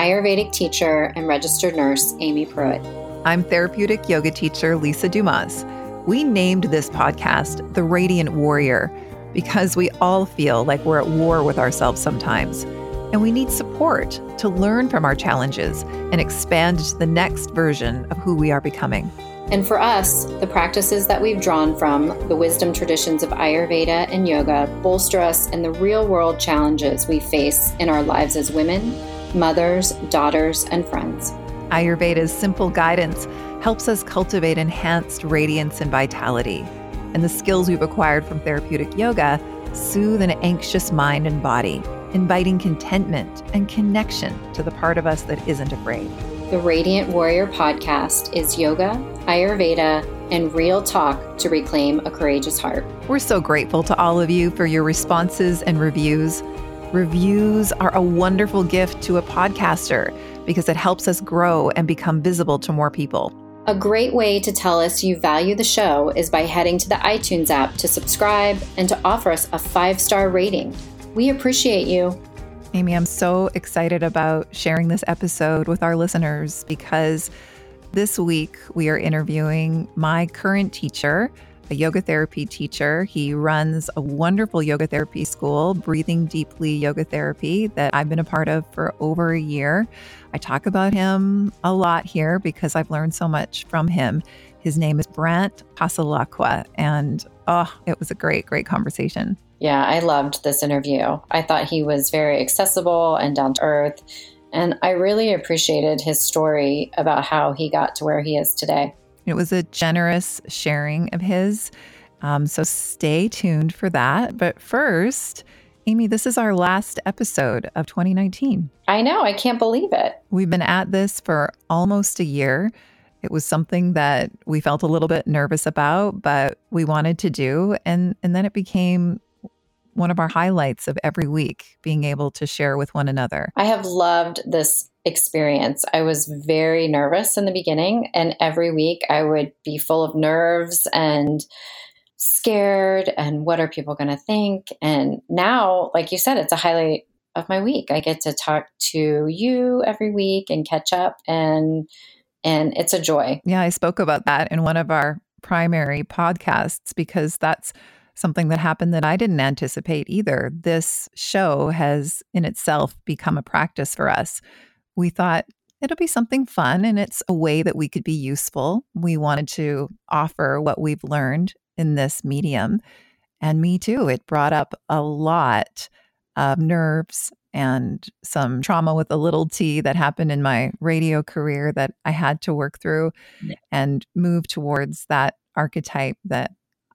Ayurvedic teacher and registered nurse, Amy Pruitt. I'm therapeutic yoga teacher, Lisa Dumas. We named this podcast The Radiant Warrior because we all feel like we're at war with ourselves sometimes. And we need support to learn from our challenges and expand to the next version of who we are becoming. And for us, the practices that we've drawn from the wisdom traditions of Ayurveda and yoga bolster us in the real world challenges we face in our lives as women, mothers, daughters, and friends. Ayurveda's simple guidance helps us cultivate enhanced radiance and vitality. And the skills we've acquired from therapeutic yoga soothe an anxious mind and body, inviting contentment and connection to the part of us that isn't afraid. The Radiant Warrior podcast is yoga, Ayurveda, and real talk to reclaim a courageous heart. We're so grateful to all of you for your responses and reviews. Reviews are a wonderful gift to a podcaster because it helps us grow and become visible to more people. A great way to tell us you value the show is by heading to the iTunes app to subscribe and to offer us a five star rating. We appreciate you. Amy, I'm so excited about sharing this episode with our listeners because this week we are interviewing my current teacher, a yoga therapy teacher. He runs a wonderful yoga therapy school, Breathing Deeply Yoga Therapy, that I've been a part of for over a year. I talk about him a lot here because I've learned so much from him. His name is Brant Passalacqua, and oh, it was a great, great conversation. Yeah, I loved this interview. I thought he was very accessible and down to earth. And I really appreciated his story about how he got to where he is today. It was a generous sharing of his. Um, so stay tuned for that. But first, Amy, this is our last episode of 2019. I know. I can't believe it. We've been at this for almost a year. It was something that we felt a little bit nervous about, but we wanted to do. And, and then it became one of our highlights of every week, being able to share with one another. I have loved this experience. I was very nervous in the beginning, and every week I would be full of nerves and scared and what are people going to think and now like you said it's a highlight of my week i get to talk to you every week and catch up and and it's a joy yeah i spoke about that in one of our primary podcasts because that's something that happened that I didn't anticipate either. This show has in itself become a practice for us. We thought it'll be something fun and it's a way that we could be useful. We wanted to offer what we've learned in this medium. And me too, it brought up a lot of nerves and some trauma with a little t that happened in my radio career that I had to work through yeah. and move towards that archetype that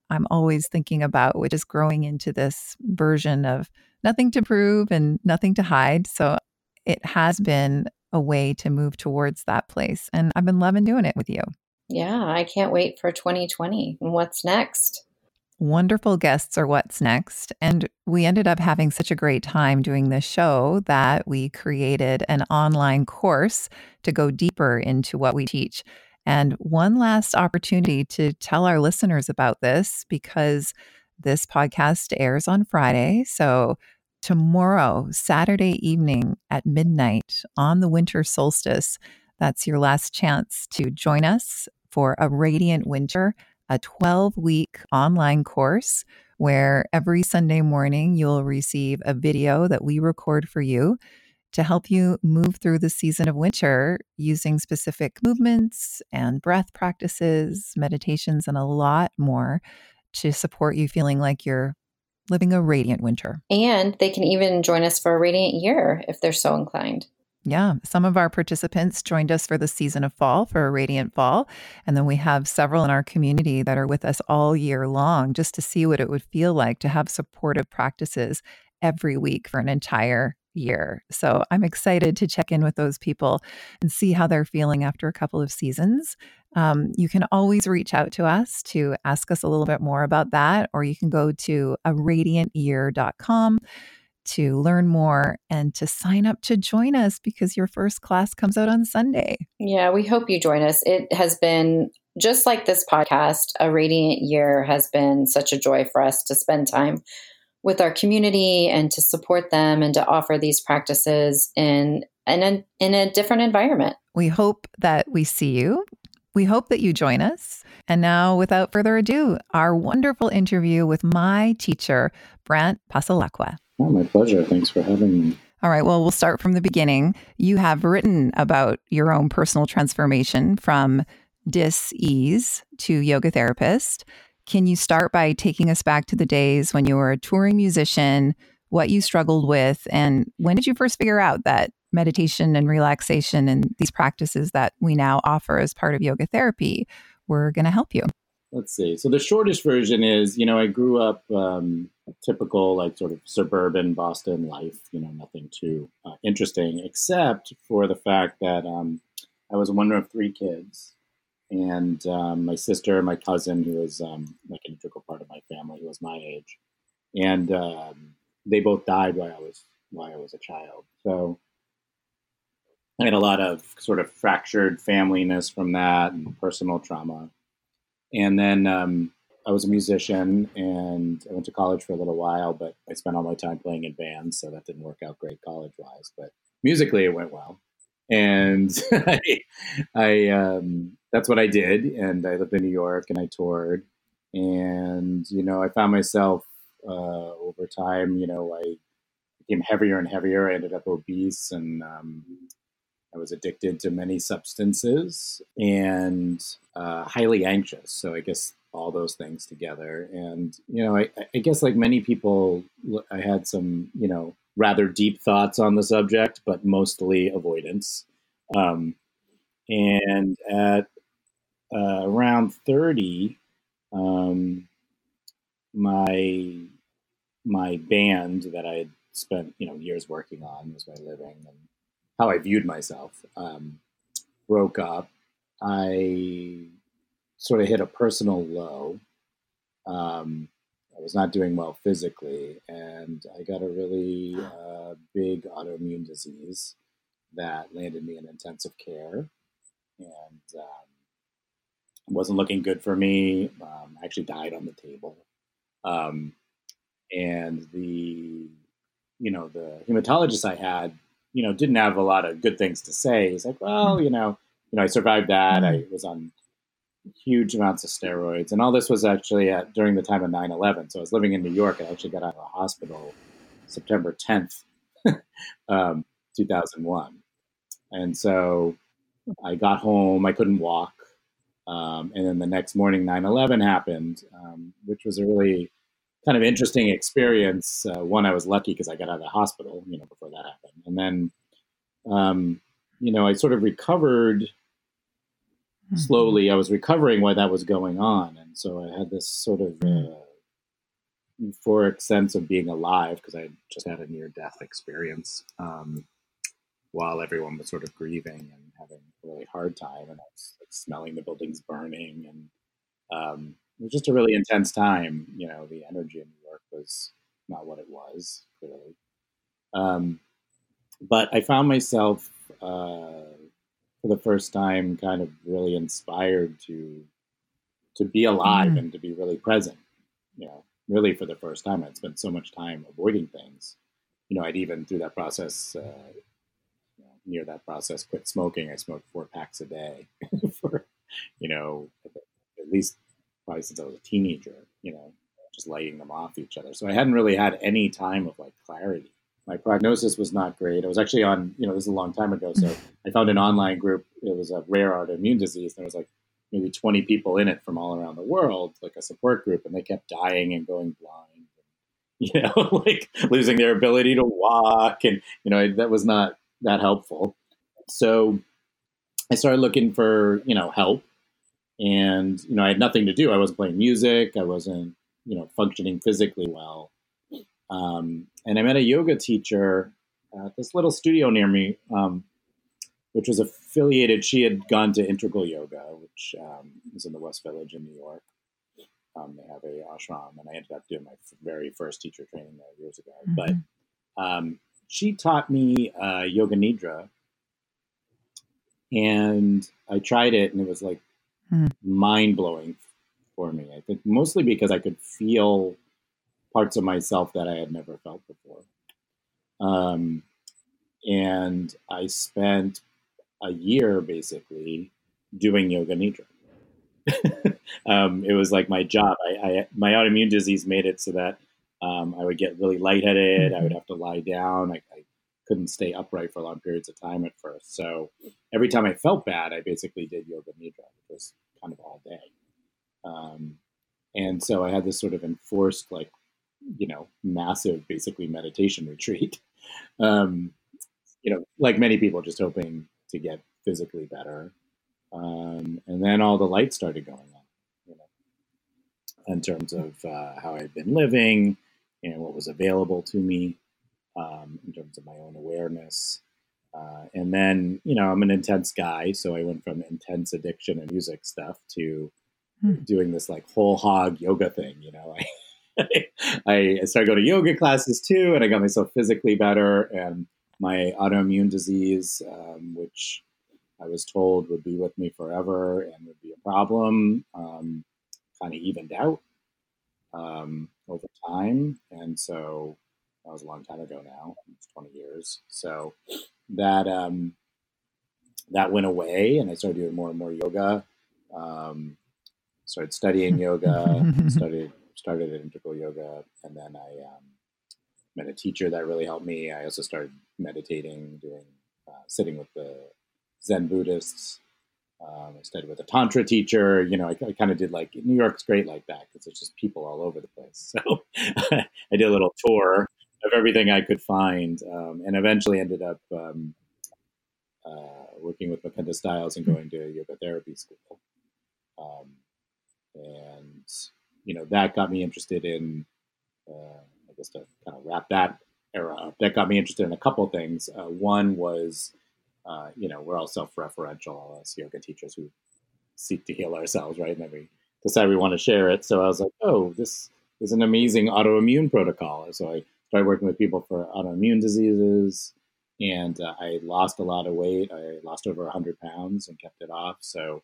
I'm always thinking about, which is growing into this version of nothing to prove and nothing to hide. So it has been a way to move towards that place. And I've been loving doing it with you. Yeah, I can't wait for 2020. And what's next? Wonderful guests are what's next. And we ended up having such a great time doing this show that we created an online course to go deeper into what we teach. And one last opportunity to tell our listeners about this because this podcast airs on Friday. So, tomorrow, Saturday evening at midnight on the winter solstice, that's your last chance to join us for a Radiant Winter, a 12 week online course where every Sunday morning you'll receive a video that we record for you to help you move through the season of winter using specific movements and breath practices, meditations, and a lot more to support you feeling like you're living a radiant winter. And they can even join us for a radiant year if they're so inclined. Yeah, some of our participants joined us for the season of fall for a radiant fall. And then we have several in our community that are with us all year long just to see what it would feel like to have supportive practices every week for an entire year. So I'm excited to check in with those people and see how they're feeling after a couple of seasons. Um, you can always reach out to us to ask us a little bit more about that, or you can go to a radiantyear.com to learn more and to sign up to join us because your first class comes out on Sunday. Yeah, we hope you join us. It has been just like this podcast, a radiant year has been such a joy for us to spend time with our community and to support them and to offer these practices in in a, in a different environment. We hope that we see you. We hope that you join us. And now, without further ado, our wonderful interview with my teacher, Brant Passalacqua. Oh, my pleasure. Thanks for having me. All right, well, we'll start from the beginning. You have written about your own personal transformation from dis-ease to yoga therapist. Can you start by taking us back to the days when you were a touring musician, what you struggled with, and when did you first figure out that meditation and relaxation and these practices that we now offer as part of yoga therapy were going to help you? Let's see. So the shortest version is, you know, I grew up um, typical, like sort of suburban Boston life. You know, nothing too uh, interesting, except for the fact that um, I was one of three kids, and um, my sister, my cousin, who was um, like an integral part of my family, who was my age, and um, they both died while I was while I was a child. So I had a lot of sort of fractured familyness from that and personal trauma. And then um, I was a musician and I went to college for a little while, but I spent all my time playing in bands, so that didn't work out great college wise. But musically, it went well. And I, I um, that's what I did. And I lived in New York and I toured. And, you know, I found myself uh, over time, you know, I became heavier and heavier. I ended up obese and um, I was addicted to many substances and uh, highly anxious. So I guess all those things together. And, you know, I, I, guess like many people, I had some, you know, rather deep thoughts on the subject, but mostly avoidance. Um, and at uh, around 30, um, my my band that I had spent you know years working on was my living and how I viewed myself um, broke up. I sort of hit a personal low. Um, I was not doing well physically, and I got a really uh, big autoimmune disease that landed me in intensive care, and um, wasn't looking good for me. Um, I actually died on the table, um, and the you know the hematologist I had you know, didn't have a lot of good things to say. He's like, well, you know, you know, I survived that. I was on huge amounts of steroids, and all this was actually at, during the time of 9/11. So I was living in New York. I actually got out of the hospital September 10th, um, 2001, and so I got home. I couldn't walk, um, and then the next morning, 9/11 happened, um, which was a really kind of interesting experience. Uh, one, I was lucky because I got out of the hospital, you know, before that happened, and then, um, you know, I sort of recovered mm-hmm. slowly. I was recovering while that was going on, and so I had this sort of mm. uh, euphoric sense of being alive because I just had a near-death experience. Um, while everyone was sort of grieving and having a really hard time, and I was like, smelling the buildings burning and um, it was just a really intense time. You know, the energy in New York was not what it was clearly. Um, but I found myself uh, for the first time kind of really inspired to to be alive mm. and to be really present. You know, really for the first time, I'd spent so much time avoiding things. You know, I'd even through that process, uh, near that process, quit smoking. I smoked four packs a day for, you know, at least probably since I was a teenager, you know, just lighting them off each other. So I hadn't really had any time of like clarity. My prognosis was not great. I was actually on, you know, this is a long time ago. So mm. I found an online group. It was a rare autoimmune disease. There was like maybe 20 people in it from all around the world, like a support group, and they kept dying and going blind, you know, like losing their ability to walk. And, you know, that was not that helpful. So I started looking for, you know, help and you know I had nothing to do. I wasn't playing music. I wasn't you know functioning physically well. Um, and I met a yoga teacher at this little studio near me, um, which was affiliated. She had gone to Integral Yoga, which um, is in the West Village in New York. Um, they have a ashram, and I ended up doing my very first teacher training there years ago. Mm-hmm. But um, she taught me uh, Yoga Nidra, and I tried it, and it was like mm. mind blowing for me. I think mostly because I could feel parts of myself that I had never felt before. Um, and I spent a year basically doing yoga nidra. um, it was like my job. I, I, my autoimmune disease made it so that um, I would get really lightheaded. I would mm-hmm. have to lie down. I, I, couldn't stay upright for long periods of time at first. So every time I felt bad, I basically did yoga nidra, which was kind of all day. Um, and so I had this sort of enforced, like, you know, massive, basically meditation retreat. Um, you know, like many people, just hoping to get physically better. Um, and then all the lights started going on, you know, in terms of uh, how I'd been living and what was available to me, um, in terms of my own awareness. Uh, and then, you know, I'm an intense guy, so I went from intense addiction and music stuff to hmm. doing this like whole hog yoga thing. You know, I, I started going to yoga classes too, and I got myself physically better. And my autoimmune disease, um, which I was told would be with me forever and would be a problem, um, kind of evened out um, over time. And so that was a long time ago now, it's 20 years. So that um, that went away, and I started doing more and more yoga. Um, started studying yoga, started started at integral yoga, and then I um, met a teacher that really helped me. I also started meditating, doing uh, sitting with the Zen Buddhists. Um, I studied with a tantra teacher. You know, I, I kind of did like New York's great like that because there's just people all over the place. So I did a little tour of everything I could find, um, and eventually ended up um, uh, working with Mukunda Stiles and going to a yoga therapy school. Um, and you know that got me interested in, uh, I guess to kind of wrap that era up. That got me interested in a couple things. Uh, one was uh, you know, we're all self-referential, us yoga teachers who seek to heal ourselves, right? And then we decide we want to share it. So I was like, oh, this is an amazing autoimmune protocol. So I started working with people for autoimmune diseases, and uh, I lost a lot of weight. I lost over 100 pounds and kept it off. So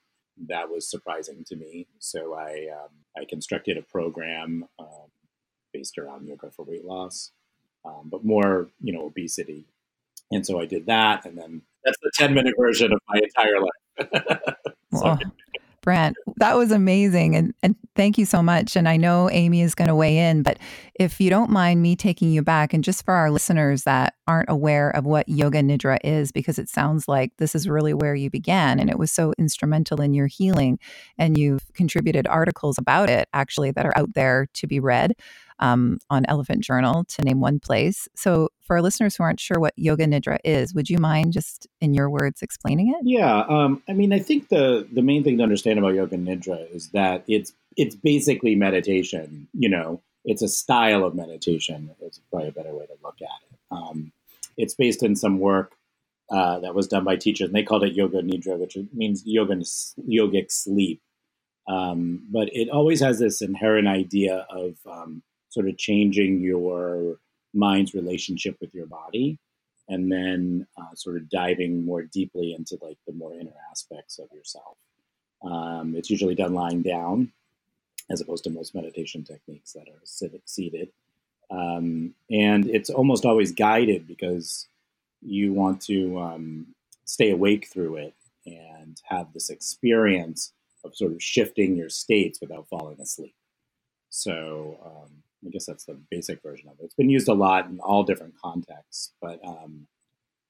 that was surprising to me. So I um, I constructed a program um, based around yoga for weight loss, um, but more you know obesity. And so I did that, and then that's the 10 minute version of my entire life. well, Brant, that was amazing. And, and thank you so much. And I know Amy is going to weigh in, but if you don't mind me taking you back, and just for our listeners that aren't aware of what Yoga Nidra is, because it sounds like this is really where you began and it was so instrumental in your healing. And you've contributed articles about it actually that are out there to be read um, on Elephant Journal, to name one place. So, for our listeners who aren't sure what Yoga Nidra is, would you mind just in your words explaining it? Yeah, um, I mean, I think the the main thing to understand about Yoga Nidra is that it's it's basically meditation. You know, it's a style of meditation. It's probably a better way to look at it. Um, it's based in some work uh, that was done by teachers, and they called it Yoga Nidra, which means yoga yogic sleep. Um, but it always has this inherent idea of um, sort of changing your mind's relationship with your body and then uh, sort of diving more deeply into like the more inner aspects of yourself. Um, it's usually done lying down as opposed to most meditation techniques that are seated. Um, and it's almost always guided because you want to um, stay awake through it and have this experience of sort of shifting your states without falling asleep. So um, I guess that's the basic version of it. It's been used a lot in all different contexts, but um,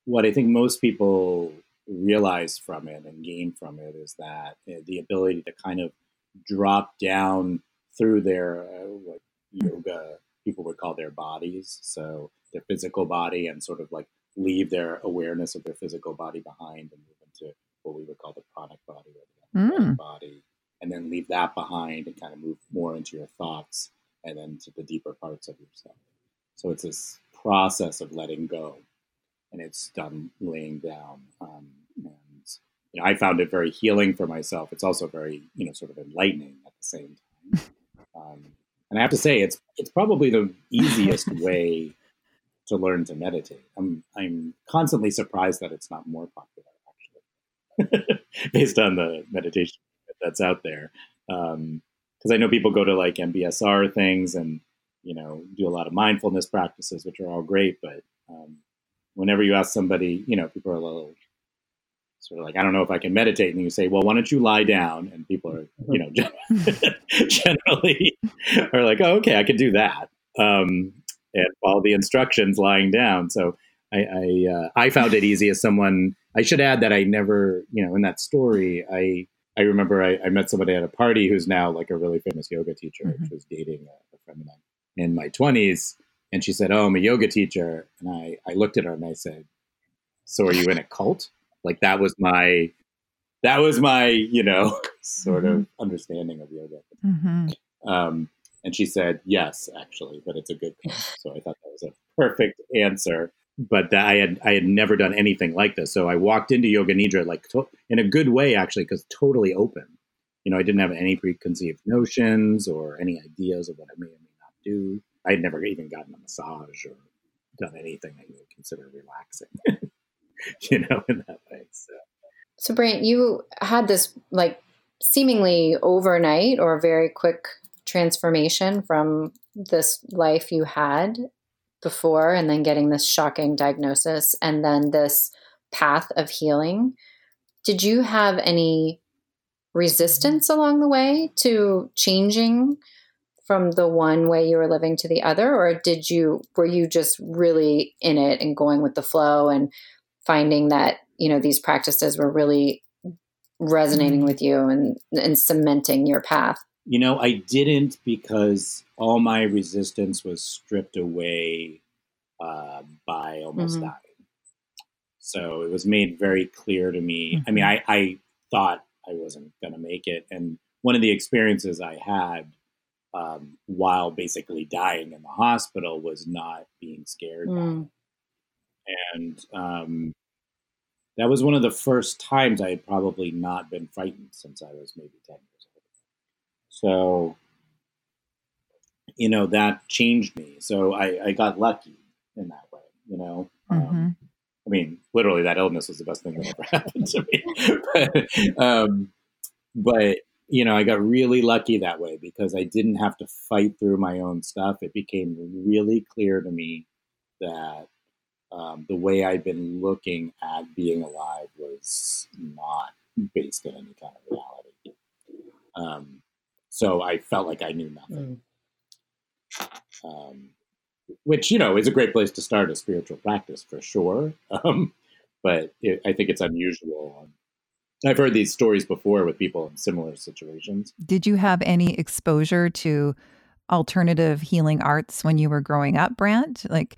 what I think most people realize from it and gain from it is that uh, the ability to kind of drop down through their uh, what yoga people would call their bodies, so their physical body, and sort of like leave their awareness of their physical body behind and move into what we would call the pranic body or the mm. body, and then leave that behind and kind of move more into your thoughts and then to the deeper parts of yourself. So it's this process of letting go, and it's done laying down. Um, and you know, I found it very healing for myself. It's also very you know sort of enlightening at the same time. Um, and I have to say, it's it's probably the easiest way to learn to meditate. I'm I'm constantly surprised that it's not more popular, actually, based on the meditation that's out there. Um, because I know people go to like MBSR things and you know do a lot of mindfulness practices, which are all great, but um, whenever you ask somebody, you know, people are a little sort of like, I don't know if I can meditate. And you say, well, why don't you lie down? And people are, you know, generally are like, oh, okay, I can do that. Um, and follow the instructions lying down. So I, I, uh, I found it easy as someone, I should add that I never, you know, in that story, I, I remember I, I met somebody at a party who's now like a really famous yoga teacher, mm-hmm. which was dating a, a friend of mine in my twenties. And she said, Oh, I'm a yoga teacher. And I, I looked at her and I said, So are you in a cult? Like that was my that was my you know sort of mm-hmm. understanding of yoga. Mm-hmm. Um, and she said yes, actually, but it's a good cause. So I thought that was a perfect answer. But I had I had never done anything like this, so I walked into Yoga Nidra like to- in a good way, actually, because totally open. You know, I didn't have any preconceived notions or any ideas of what I may or may not do. I had never even gotten a massage or done anything I would consider relaxing. you know, in that way. So, so Brant, you had this like seemingly overnight or very quick transformation from this life you had before and then getting this shocking diagnosis and then this path of healing. Did you have any resistance along the way to changing from the one way you were living to the other or did you were you just really in it and going with the flow and finding that you know these practices were really resonating mm-hmm. with you and and cementing your path you know i didn't because all my resistance was stripped away uh, by almost mm-hmm. dying so it was made very clear to me mm-hmm. i mean mm-hmm. I, I thought i wasn't going to make it and one of the experiences i had um, while basically dying in the hospital was not being scared mm and um, that was one of the first times I had probably not been frightened since I was maybe ten years old. So, you know, that changed me. So I, I got lucky in that way. You know, um, mm-hmm. um, I mean, literally, that illness was the best thing that ever happened to me. but, um, but you know, I got really lucky that way because I didn't have to fight through my own stuff. It became really clear to me that um, the way I'd been looking at being alive was not based in any kind of reality. Um, so I felt like I knew nothing. Mm. Um, which, you know, is a great place to start a spiritual practice for sure. Um, but it, I think it's unusual. I've heard these stories before with people in similar situations. Did you have any exposure to alternative healing arts when you were growing up, Brant? Like,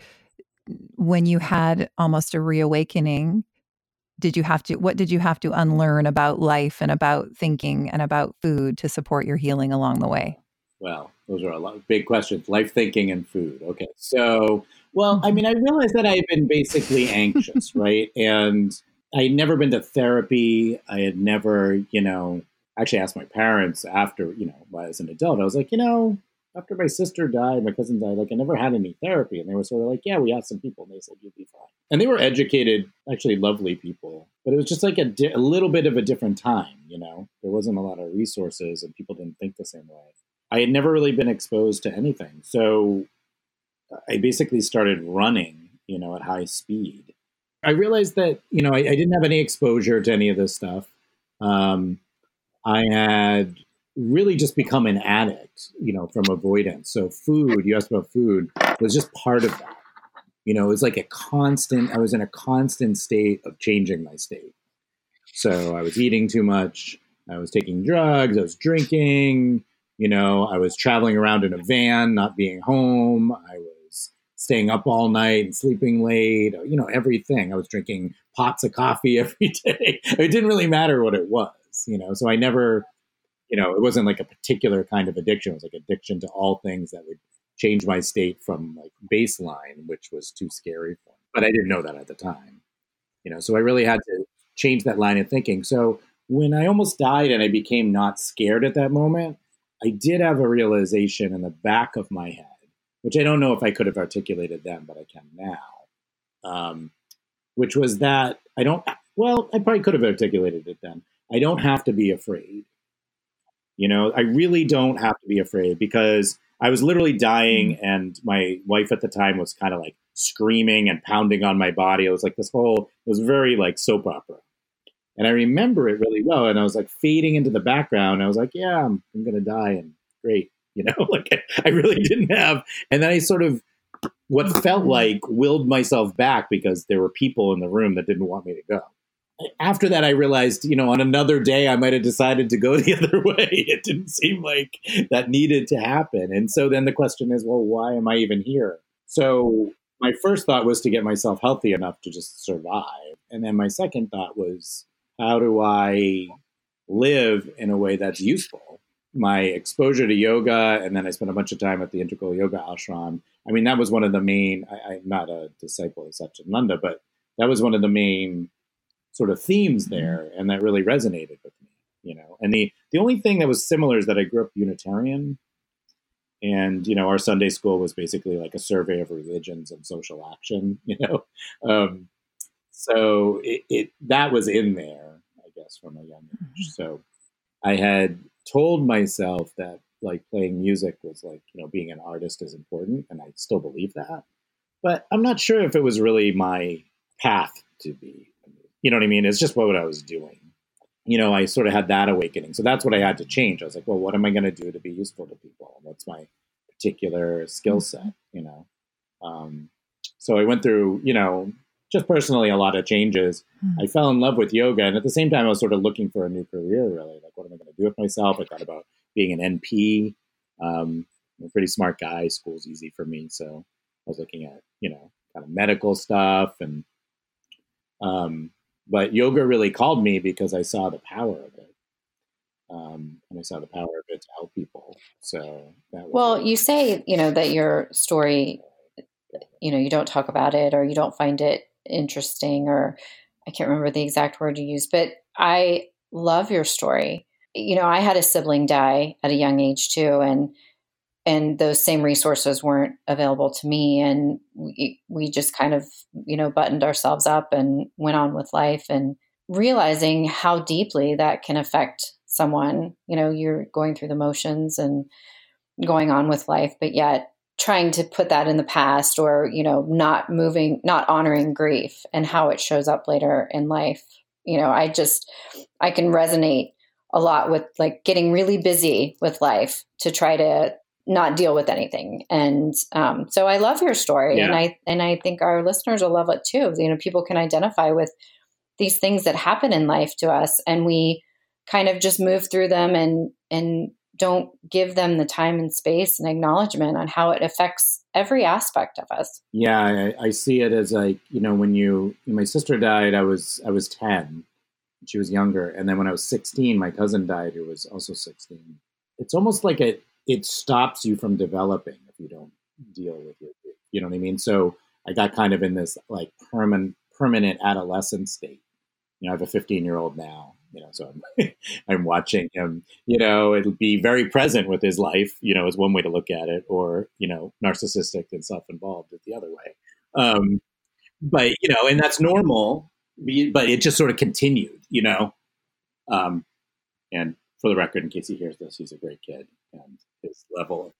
when you had almost a reawakening did you have to what did you have to unlearn about life and about thinking and about food to support your healing along the way? Well those are a lot of big questions life thinking and food okay. So well i mm-hmm. mean i realized that i had been basically anxious right? And i had never been to therapy. I had never you know actually asked my parents after you know as an adult i was like you know after my sister died, my cousin died, like I never had any therapy. And they were sort of like, yeah, we asked some people and they said, you'll be fine. And they were educated, actually lovely people, but it was just like a, di- a little bit of a different time, you know? There wasn't a lot of resources and people didn't think the same way. I had never really been exposed to anything. So I basically started running, you know, at high speed. I realized that, you know, I, I didn't have any exposure to any of this stuff. Um, I had really just become an addict, you know, from avoidance. So food, you asked about food, was just part of that. You know, it was like a constant, I was in a constant state of changing my state. So I was eating too much, I was taking drugs, I was drinking, you know, I was traveling around in a van, not being home, I was staying up all night and sleeping late, you know, everything. I was drinking pots of coffee every day. It didn't really matter what it was, you know, so I never you know, it wasn't like a particular kind of addiction. It was like addiction to all things that would change my state from like baseline, which was too scary for me. But I didn't know that at the time. You know, so I really had to change that line of thinking. So when I almost died and I became not scared at that moment, I did have a realization in the back of my head, which I don't know if I could have articulated then, but I can now. Um, which was that I don't, well, I probably could have articulated it then. I don't have to be afraid. You know, I really don't have to be afraid because I was literally dying, mm-hmm. and my wife at the time was kind of like screaming and pounding on my body. It was like this whole, it was very like soap opera. And I remember it really well. And I was like fading into the background. I was like, yeah, I'm, I'm going to die. And great. You know, like I, I really didn't have. And then I sort of, what felt like willed myself back because there were people in the room that didn't want me to go. After that, I realized, you know, on another day, I might have decided to go the other way. It didn't seem like that needed to happen. And so then the question is, well, why am I even here? So my first thought was to get myself healthy enough to just survive. And then my second thought was, how do I live in a way that's useful? My exposure to yoga, and then I spent a bunch of time at the Integral Yoga Ashram. I mean, that was one of the main, I, am not a disciple of Satchidananda, but that was one of the main sort of themes mm-hmm. there. And that really resonated with me, you know. And the, the only thing that was similar is that I grew up Unitarian. And, you know, our Sunday school was basically like a survey of religions and social action, you know. Um, so it, it that was in there, I guess, from a young age. Mm-hmm. So I had told myself that like playing music was like you know being an artist is important, and I still believe that. But I'm not sure if it was really my path to be. You know what I mean? It's just what I was doing. You know, I sort of had that awakening. So that's what I had to change. I was like, well, what am I going to do to be useful to people? What's my particular skill mm-hmm. set? You know. Um, so I went through, you know, just personally a lot of changes. Mm-hmm. I fell in love with yoga, and at the same time, I was sort of looking for a new career. Really, like what am I going to do with myself? I thought about being an NP. Um, I'm a pretty smart guy. School's easy for me, so I was looking at you know kind of medical stuff and. Um, but yoga really called me because I saw the power of it. Um, and I saw the power of it to help people. So well, you say you know that your story, you know, you don't talk about it or you don't find it interesting or I can't remember the exact word you used, but I love your story. You know, I had a sibling die at a young age too, and and those same resources weren't available to me, and we we just kind of you know buttoned ourselves up and went on with life, and realizing how deeply that can affect someone. You know, you're going through the motions and going on with life, but yet trying to put that in the past or you know not moving not honoring grief and how it shows up later in life you know i just i can resonate a lot with like getting really busy with life to try to not deal with anything and um, so i love your story yeah. and i and i think our listeners will love it too you know people can identify with these things that happen in life to us and we kind of just move through them and and don't give them the time and space and acknowledgement on how it affects every aspect of us. Yeah, I, I see it as like you know when you when my sister died, I was I was ten, she was younger, and then when I was sixteen, my cousin died, who was also sixteen. It's almost like it it stops you from developing if you don't deal with it. You know what I mean? So I got kind of in this like permanent permanent adolescent state. You know, I have a 15 year old now, you know so I'm, I'm watching him you know it'll be very present with his life you know is one way to look at it or you know narcissistic and self-involved is the other way um, but you know and that's normal but it just sort of continued you know um, and for the record in case he hears this he's a great kid and his level of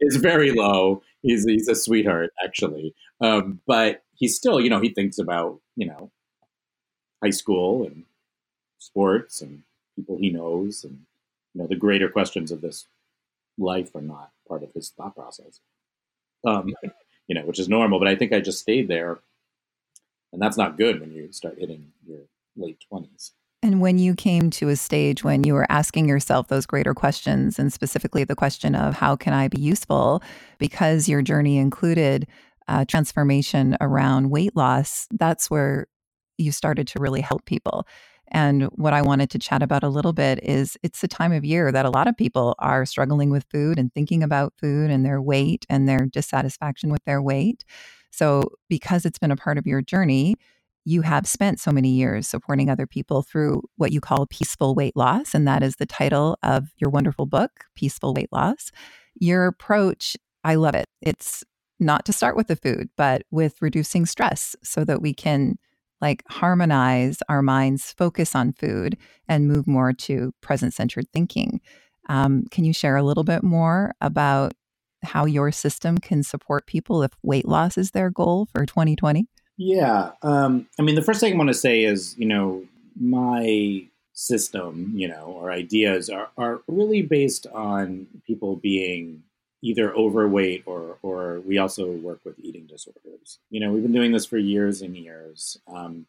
is very low he's, he's a sweetheart actually um, but he's still you know he thinks about you know high school and sports and people he knows, and you know the greater questions of this life are not part of his thought process. Um, you know, which is normal. But I think I just stayed there, and that's not good when you start hitting your late twenties. And when you came to a stage when you were asking yourself those greater questions, and specifically the question of how can I be useful, because your journey included uh, transformation around weight loss, that's where you started to really help people. And what I wanted to chat about a little bit is it's the time of year that a lot of people are struggling with food and thinking about food and their weight and their dissatisfaction with their weight. So, because it's been a part of your journey, you have spent so many years supporting other people through what you call peaceful weight loss. And that is the title of your wonderful book, Peaceful Weight Loss. Your approach, I love it. It's not to start with the food, but with reducing stress so that we can like harmonize our minds, focus on food, and move more to present centered thinking. Um, can you share a little bit more about how your system can support people if weight loss is their goal for 2020? Yeah. Um, I mean, the first thing I want to say is, you know, my system, you know, or ideas are, are really based on people being either overweight or, or we also work with eating disorders. You know, we've been doing this for years and years. Um,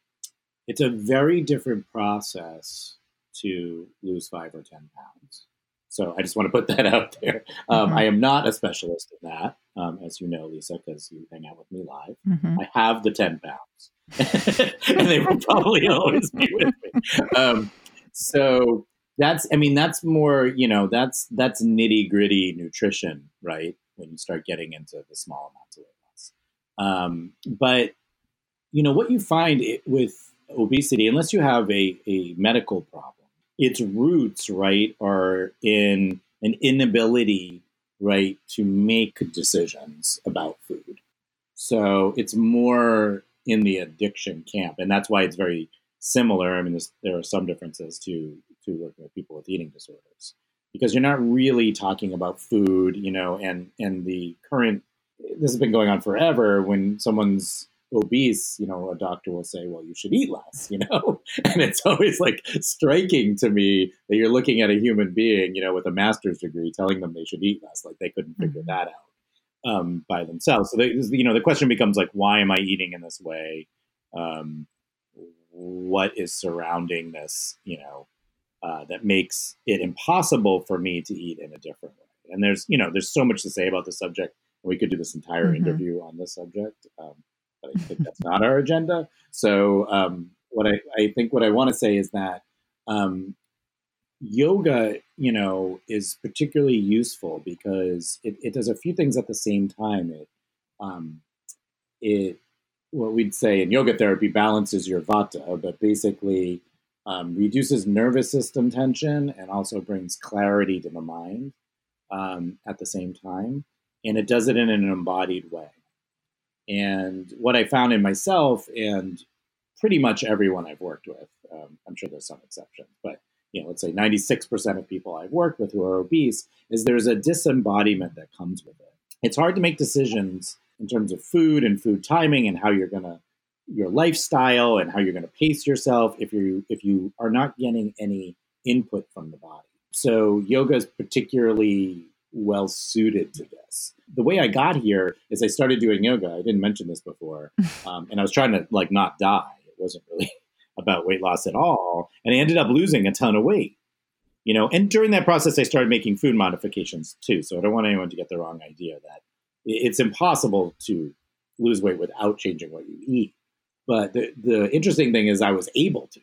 it's a very different process to lose five or 10 pounds. So I just want to put that out there. Um, mm-hmm. I am not a specialist in that, um, as you know, Lisa, because you hang out with me live. Mm-hmm. I have the 10 pounds, and they will probably always be with me. Um, so that's, I mean, that's more, you know, that's that's nitty gritty nutrition, right? When you start getting into the small amounts of weight loss. Um, but you know what you find it, with obesity, unless you have a, a medical problem its roots, right, are in an inability, right, to make decisions about food. So it's more in the addiction camp, and that's why it's very similar. I mean, there are some differences to to working with people with eating disorders because you're not really talking about food, you know, and and the current. This has been going on forever. When someone's obese, you know, a doctor will say, well, you should eat less, you know? and it's always like striking to me that you're looking at a human being, you know, with a master's degree telling them they should eat less. Like they couldn't figure mm-hmm. that out um, by themselves. So, they, you know, the question becomes like, why am I eating in this way? Um, what is surrounding this, you know, uh, that makes it impossible for me to eat in a different way? And there's, you know, there's so much to say about the subject. We could do this entire mm-hmm. interview on this subject. Um, but I think that's not our agenda. So um, what I, I think what I want to say is that um, yoga, you know, is particularly useful because it, it, does a few things at the same time. It um, it what we'd say in yoga therapy balances your vata, but basically um, reduces nervous system tension and also brings clarity to the mind um, at the same time. And it does it in an embodied way. And what I found in myself and pretty much everyone I've worked with, um, I'm sure there's some exceptions, but you know, let's say 96% of people I've worked with who are obese, is there's a disembodiment that comes with it. It's hard to make decisions in terms of food and food timing and how you're going to your lifestyle and how you're going to pace yourself if you if you are not getting any input from the body. So yoga is particularly well suited to this. The way I got here is I started doing yoga. I didn't mention this before, um, and I was trying to like not die. It wasn't really about weight loss at all, and I ended up losing a ton of weight. You know, and during that process, I started making food modifications too. So I don't want anyone to get the wrong idea that it's impossible to lose weight without changing what you eat. But the, the interesting thing is, I was able to,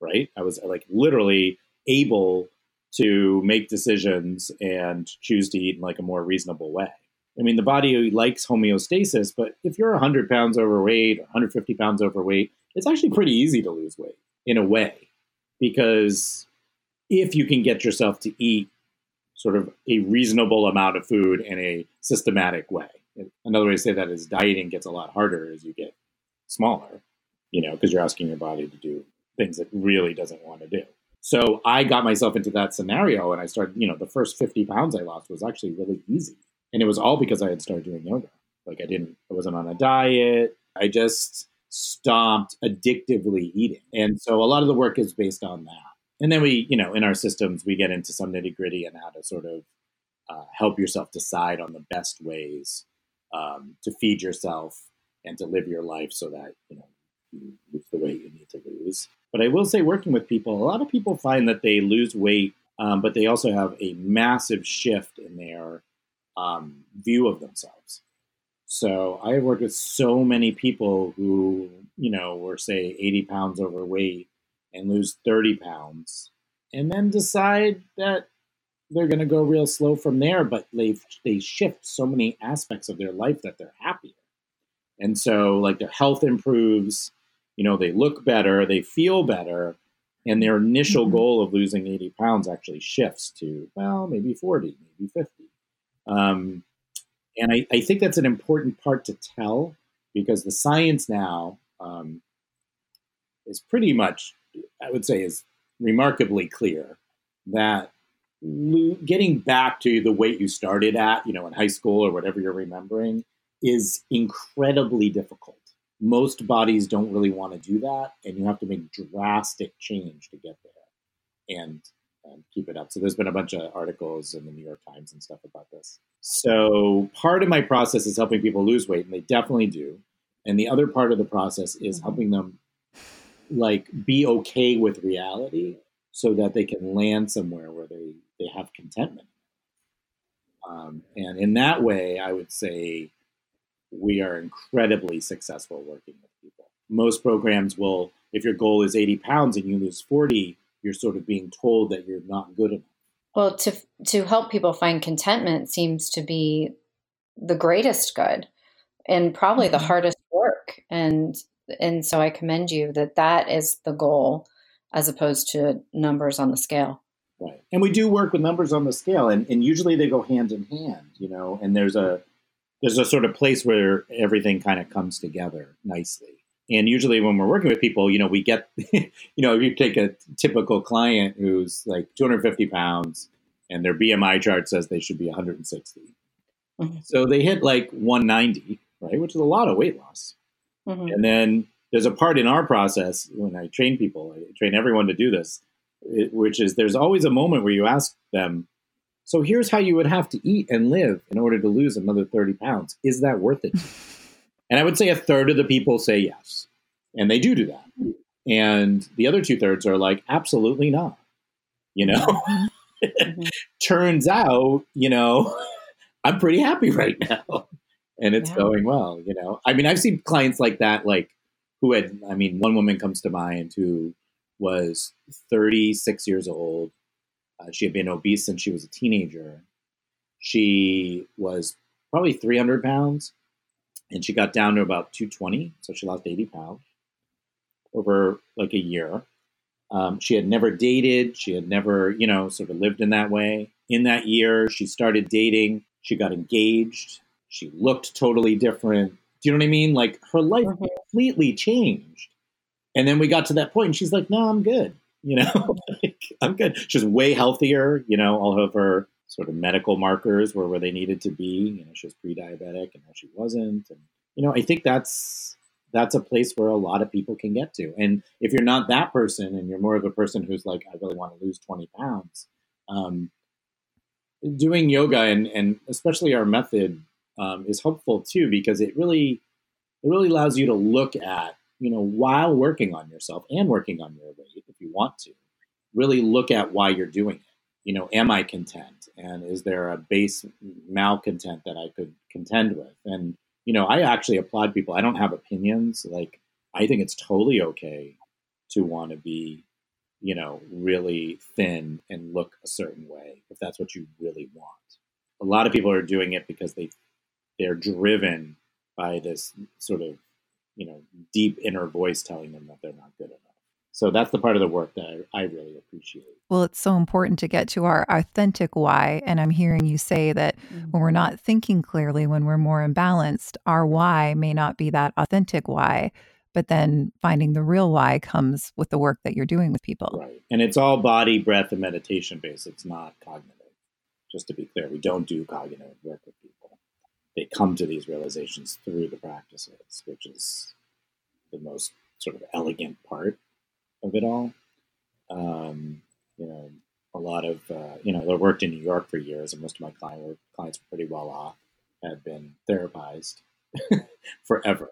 right? I was like literally able to make decisions and choose to eat in like a more reasonable way. I mean, the body likes homeostasis, but if you're 100 pounds overweight, 150 pounds overweight, it's actually pretty easy to lose weight in a way because if you can get yourself to eat sort of a reasonable amount of food in a systematic way. Another way to say that is dieting gets a lot harder as you get smaller, you know, because you're asking your body to do things it really doesn't want to do. So I got myself into that scenario and I started, you know, the first 50 pounds I lost was actually really easy. And it was all because I had started doing yoga. Like I didn't, I wasn't on a diet. I just stopped addictively eating. And so a lot of the work is based on that. And then we, you know, in our systems, we get into some nitty gritty and how to sort of uh, help yourself decide on the best ways um, to feed yourself and to live your life so that, you know, you lose the weight you need to lose. But I will say, working with people, a lot of people find that they lose weight, um, but they also have a massive shift in their um, view of themselves. So I have worked with so many people who, you know, were say 80 pounds overweight and lose 30 pounds and then decide that they're going to go real slow from there, but they they shift so many aspects of their life that they're happier. And so like their health improves, you know, they look better, they feel better, and their initial mm-hmm. goal of losing 80 pounds actually shifts to, well, maybe 40, maybe 50. Um, and I, I, think that's an important part to tell because the science now um, is pretty much, I would say, is remarkably clear that lo- getting back to the weight you started at, you know, in high school or whatever you're remembering, is incredibly difficult. Most bodies don't really want to do that, and you have to make drastic change to get there and, and keep it up. So there's been a bunch of articles in the New York Times and stuff about this. So part of my process is helping people lose weight, and they definitely do. And the other part of the process is Mm-hmm. helping them like be okay with reality so that they can land somewhere where they, they have contentment. Um, and in that way, I would say we are incredibly successful working with people. Most programs will, if your goal is 80 pounds and you lose 40, you're sort of being told that you're not good enough. Well, to to help people find contentment seems to be the greatest good and probably the Mhm. hardest work. And and so I commend you that that is the goal as opposed to numbers on the scale. Right. And we do work with numbers on the scale and, and usually they go hand in hand, you know, and there's a there's a sort of place where everything kind of comes together nicely. And usually when we're working with people, you know, we get you know, if you take a typical client who's like 250 pounds and their BMI chart says they should be 160. Mhm. So they hit like 190, right, which is a lot of weight loss. Mhm. And then there's a part in our process when I train people, I train everyone to do this, which is there's always a moment where you ask them, so here's how you would have to eat and live in order to lose another 30 pounds. Is that worth it? and I would say a third of the people say yes. And they do do that. And the other two thirds are like, absolutely not. You know, Mhm. Mhm. turns out, you know, I'm pretty happy right now. And it's Yeah. going well, you know. I mean, I've seen clients like that, like who had, I mean, one woman comes to mind who was 36 years old. Uh, she had been obese since she was a teenager. She was probably 300 pounds and she got down to about 220. So she lost 80 pounds over like a year. Um, she had never dated. She had never, you know, sort of lived in that way. In that year, she started dating. She got engaged. She looked totally different. Do you know what I mean? Like her life Mhm. completely changed. And then we got to that point, and she's like, "No, I'm good. You know, like, I'm good." She's way healthier. You know, all of her sort of medical markers were where they needed to be. You know, she was pre-diabetic, and now she wasn't. And you know, I think that's that's a place where a lot of people can get to. And if you're not that person, and you're more of a person who's like, "I really want to lose 20 pounds," um, doing yoga and and especially our method um, is helpful too because it really it really allows you to look at you know while working on yourself and working on your weight if you want to really look at why you're doing it. You know am i content? And is there a base malcontent that i could contend with? And you know i actually applaud people. I don't have opinions. Like i think it's totally okay to want to be you know really thin and look a certain way if that's what you really want. A lot of people are doing it because they they're driven by this sort of you know deep inner voice telling them that they're not good enough so that's the part of the work that i, I really appreciate Well, it's so important to get to our authentic why. And I'm hearing you say that mm-hmm. when we're not thinking clearly, when we're more imbalanced, our why may not be that authentic why. But then finding the real why comes with the work that you're doing with people. right and it's all body breath and meditation based it's not cognitive just to be clear we don't do cognitive work with people they come to these realizations through the practices which is the most sort of elegant part of it all um, you know a lot of uh, you know I worked in New York for years, and most of my client were, clients were pretty well off, had been therapized forever,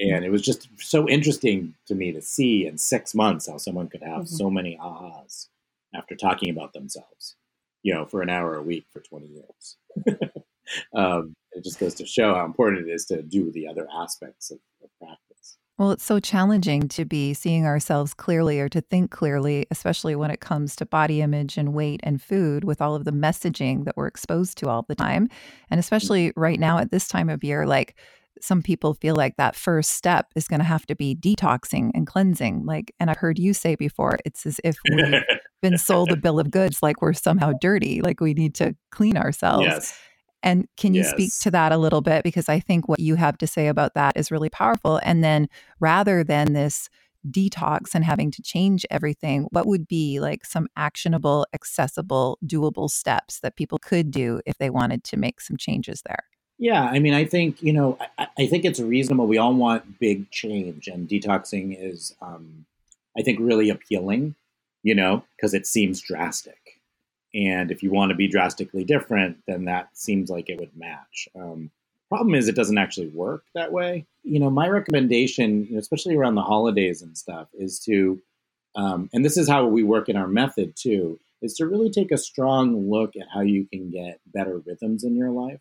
and it was just so interesting to me to see in six months how someone could have Mhm. so many ahas after talking about themselves, you know, for an hour a week for twenty years. um, it just goes to show how important it is to do the other aspects of, of practice. Well, it's so challenging to be seeing ourselves clearly or to think clearly, especially when it comes to body image and weight and food with all of the messaging that we're exposed to all the time. And mm-hmm. especially right now at this time of year, like some people feel like that first step is going to have to be detoxing and cleansing. Like, and I've heard you say before, it's as if we've been sold a bill of goods, like we're somehow dirty, like we need to clean ourselves. yes. And can you speak to that a little bit? Because I think what you have to say about that is really powerful. And then rather than this detox and having to change everything, what would be like some actionable, accessible, doable steps that people could do if they wanted to make some changes there? Yeah, I mean, I think you know, I, I think it's reasonable. We all want big change, and detoxing is, um, I think, really appealing. You know, because it seems drastic, and if you want to be drastically different, then that seems like it would match. Um, problem is, it doesn't actually work that way. You know, my recommendation, especially around the holidays and stuff, is to, um, and this is how we work in our method too, is to really take a strong look at how you can get better rhythms in your life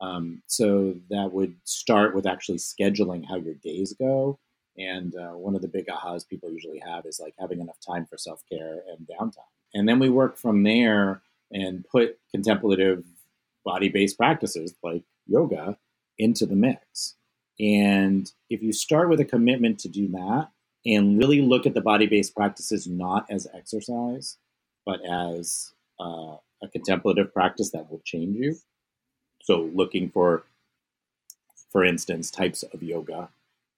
um, so that would start with actually scheduling how your days go. And uh, one of the big ahas people usually have is like having enough time for self care and downtime. And then we work from there and put contemplative body based practices like yoga into the mix. And if you start with a commitment to do that and really look at the body based practices not as exercise, but as uh, a contemplative practice that will change you, so looking for, for instance, types of yoga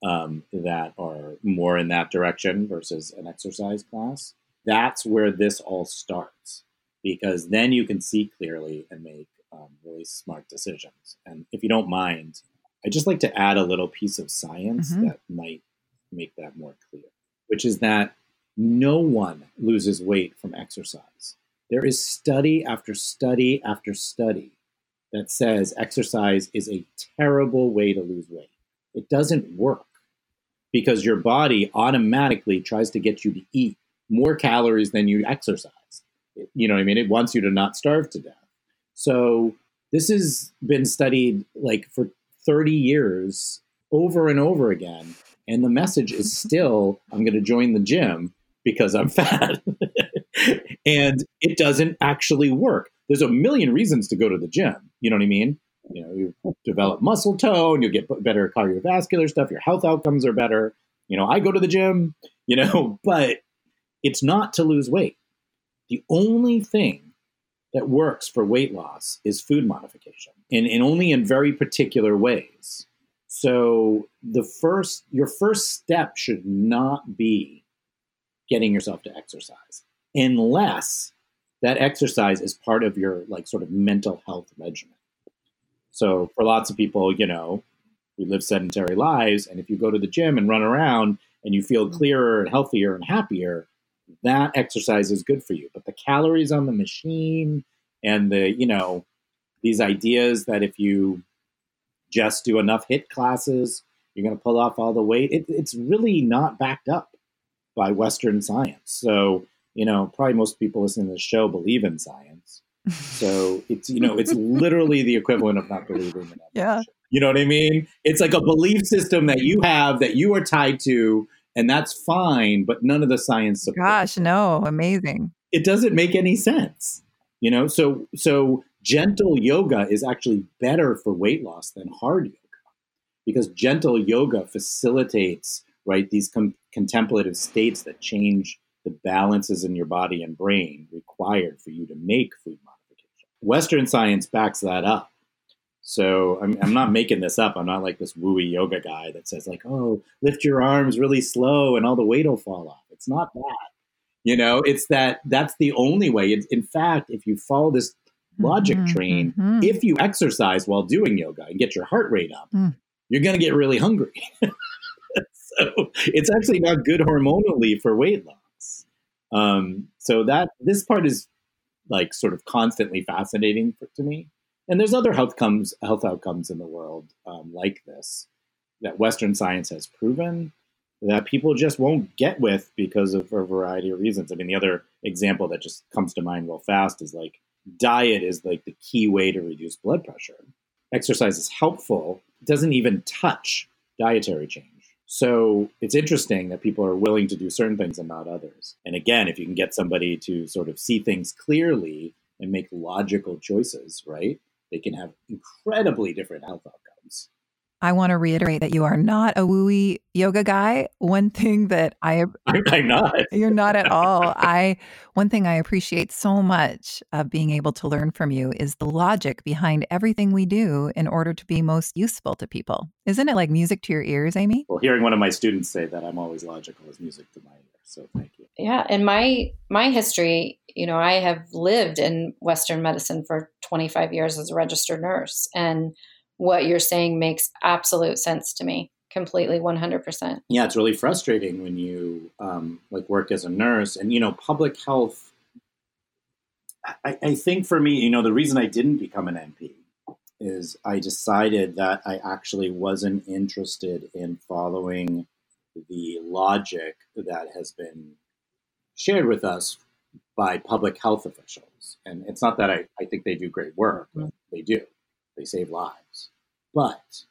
um, that are more in that direction versus an exercise class. That's where this all starts because then you can see clearly and make um, really smart decisions. And if you don't mind, I just like to add a little piece of science mm-hmm. that might make that more clear, which is that no one loses weight from exercise. There is study after study after study that says exercise is a terrible way to lose weight. It doesn't work because your body automatically tries to get you to eat more calories than you exercise. You know what I mean? It wants you to not starve to death. So this has been studied like for 30 years over and over again. And the message is still I'm going to join the gym because I'm fat. and it doesn't actually work. There's a million reasons to go to the gym. You know what I mean? You know, you develop muscle tone, you get better cardiovascular stuff, your health outcomes are better. You know, I go to the gym, you know, but it's not to lose weight. The only thing that works for weight loss is food modification and, and only in very particular ways. So the first your first step should not be getting yourself to exercise unless that exercise is part of your like sort of mental health regimen. So for lots of people, you know, we live sedentary lives, and if you go to the gym and run around and you feel clearer and healthier and happier, that exercise is good for you. But the calories on the machine and the, you know, these ideas that if you just do enough HIIT classes, you're going to pull off all the weight, it, it's really not backed up by Western science. So you know, probably most people listening to the show believe in science. So it's you know, it's literally the equivalent of not believing in evolution. Yeah. You know what I mean? It's like a belief system that you have that you are tied to, and that's fine, but none of the science supports. Gosh, no, amazing. It doesn't make any sense. You know, so so gentle yoga is actually better for weight loss than hard yoga because gentle yoga facilitates right these com- contemplative states that change the balances in your body and brain required for you to make food modification. Western science backs that up. So I'm, I'm not making this up. I'm not like this wooey yoga guy that says like, "Oh, lift your arms really slow and all the weight will fall off." It's not that. You know, it's that that's the only way. In, in fact, if you follow this logic mm-hmm, train, mm-hmm. if you exercise while doing yoga and get your heart rate up, mm. you're going to get really hungry. so it's actually not good hormonally for weight loss. Um, so that this part is like sort of constantly fascinating for, to me. And there's other health comes health outcomes in the world um, like this that Western science has proven that people just won't get with because of a variety of reasons. I mean, the other example that just comes to mind real fast is like diet is like the key way to reduce blood pressure. Exercise is helpful. Doesn't even touch dietary change. So it's interesting that people are willing to do certain things and not others. And again, if you can get somebody to sort of see things clearly and make logical choices, right? They can have incredibly different outcomes. I want to reiterate that you are not a wooey yoga guy. One thing that I I'm not. You're not at all. I one thing I appreciate so much of being able to learn from you is the logic behind everything we do in order to be most useful to people. Isn't it like music to your ears, Amy? Well, hearing one of my students say that I'm always logical is music to my ears. So thank you. Yeah, and my my history, you know, I have lived in Western medicine for 25 years as a registered nurse and what you're saying makes absolute sense to me completely 100% yeah it's really frustrating when you um, like work as a nurse and you know public health I, I think for me you know the reason i didn't become an np is i decided that i actually wasn't interested in following the logic that has been shared with us by public health officials. And it's not that i, I think they do great work they do. They save lives but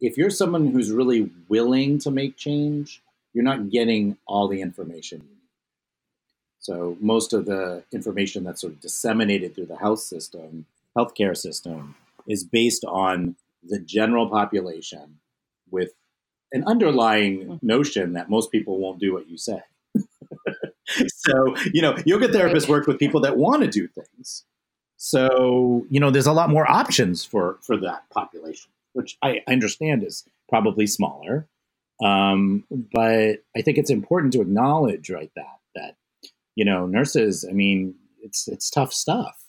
if you're someone who's really willing to make change, you're not getting all the information you need. So most of the information that's sort of disseminated through the health system, healthcare system, is based on the general population with an underlying mm-hmm. notion that most people won't do what you say. so, you know, yoga therapists work with people that want to do things. So, you know, there's a lot more options for for that population, which I understand is probably smaller. Um, but I think it's important to acknowledge right that that you know nurses. I mean, it's it's tough stuff.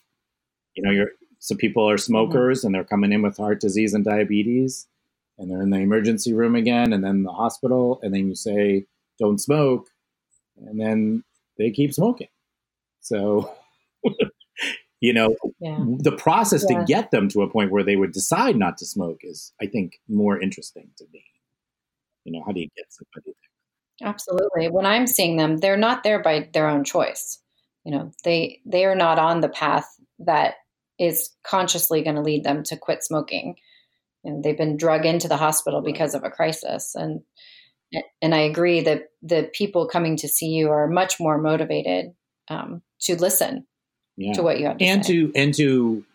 You know, you're some people are smokers mm-hmm. and they're coming in with heart disease and diabetes, and they're in the emergency room again, and then the hospital, and then you say don't smoke, and then they keep smoking. So you know yeah. the process yeah. to get them to a point where they would decide not to smoke is i think more interesting to me. You know how do you get somebody there? Absolutely. When i'm seeing them they're not there by their own choice. You know they they are not on the path that is consciously going to lead them to quit smoking. And they've been drug into the hospital because of a crisis. And and i agree that the people coming to see you are much more motivated um, to listen yeah. to what you have to and say. to and to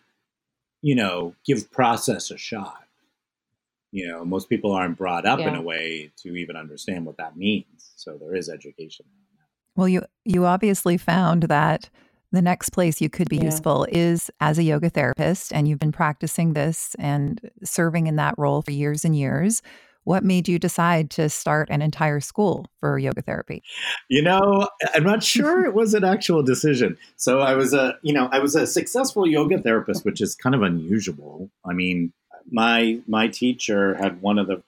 you know give process a shot you know most people aren't brought up yeah. in a way to even understand what that means so there is education well you you obviously found that the next place you could be yeah. useful is as a yoga therapist and you've been practicing this and serving in that role for years and years what made you decide to start an entire school for yoga therapy? You know, I'm not sure it was an actual decision. So I was a, you know, I was a successful yoga therapist, which is kind of unusual. I mean, my my teacher had one of the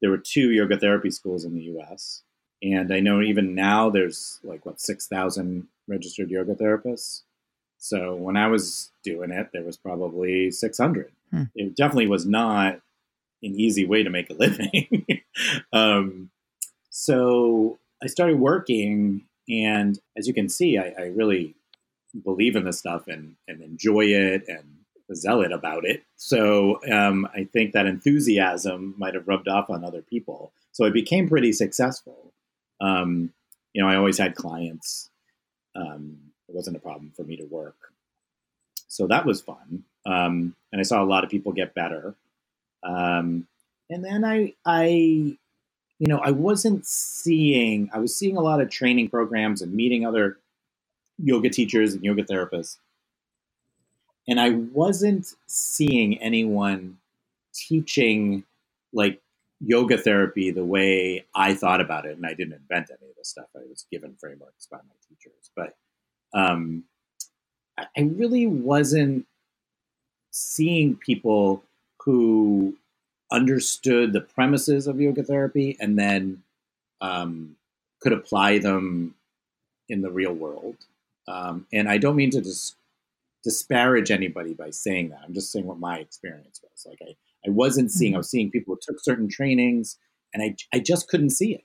there were two yoga therapy schools in the US. And I know even now there's like what 6,000 registered yoga therapists. So when I was doing it, there was probably 600. Hmm. It definitely was not an easy way to make a living. um, so I started working, and as you can see, I, I really believe in this stuff and, and enjoy it and zealot about it. So um, I think that enthusiasm might have rubbed off on other people. So it became pretty successful. Um, you know, I always had clients. Um, it wasn't a problem for me to work. So that was fun. Um, and I saw a lot of people get better. Um, and then I, I, you know, I wasn't seeing, I was seeing a lot of training programs and meeting other yoga teachers and yoga therapists. And I wasn't seeing anyone teaching like yoga therapy the way I thought about it. And I didn't invent any of this stuff. I was given frameworks by my teachers. But um, I really wasn't seeing people who understood the premises of yoga therapy and then um, could apply them in the real world. Um, and I don't mean to dis- disparage anybody by saying that. I'm just saying what my experience was. Like I, I wasn't seeing. I was seeing people who took certain trainings, and I, I just couldn't see it.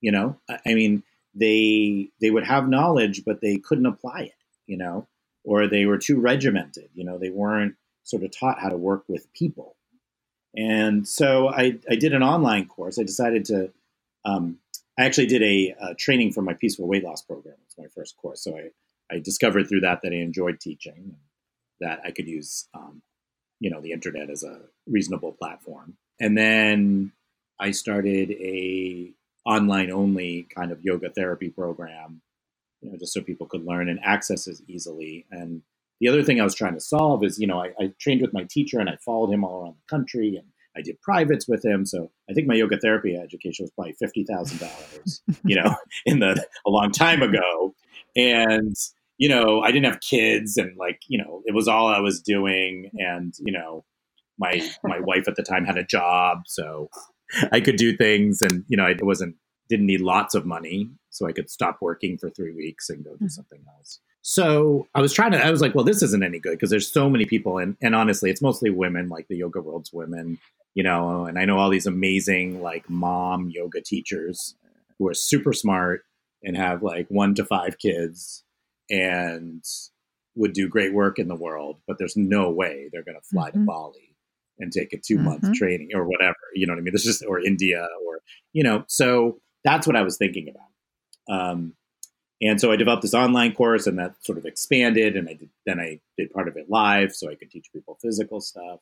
You know, I, I mean, they they would have knowledge, but they couldn't apply it. You know, or they were too regimented. You know, they weren't sort of taught how to work with people. And so I, I did an online course. I decided to, um, I actually did a, a, training for my peaceful weight loss program. It's my first course. So I, I discovered through that that I enjoyed teaching, that I could use, um, you know, the internet as a reasonable platform. and then I started a online only kind of yoga therapy program, you know, just so people could learn and access as easily. And the other thing I was trying to solve is, you know, I, I trained with my teacher and I followed him all around the country and I did privates with him. So I think my yoga therapy education was probably fifty thousand dollars, you know, in the a long time ago. And you know, I didn't have kids, and like you know, it was all I was doing. And you know, my my wife at the time had a job, so I could do things, and you know, I wasn't didn't need lots of money, so I could stop working for three weeks and go do hmm. something else. So I was trying to, I was like, well, this isn't any good because there's so many people. And, and honestly, it's mostly women, like the yoga world's women, you know, and I know all these amazing like mom yoga teachers who are super smart and have like one to five kids and would do great work in the world, but there's no way they're going to fly mm-hmm. to Bali and take a two month mm-hmm. training or whatever, you know what I mean? This just, or India or, you know, so that's what I was thinking about. Um, and so I developed this online course, and that sort of expanded. And I did, then I did part of it live, so I could teach people physical stuff.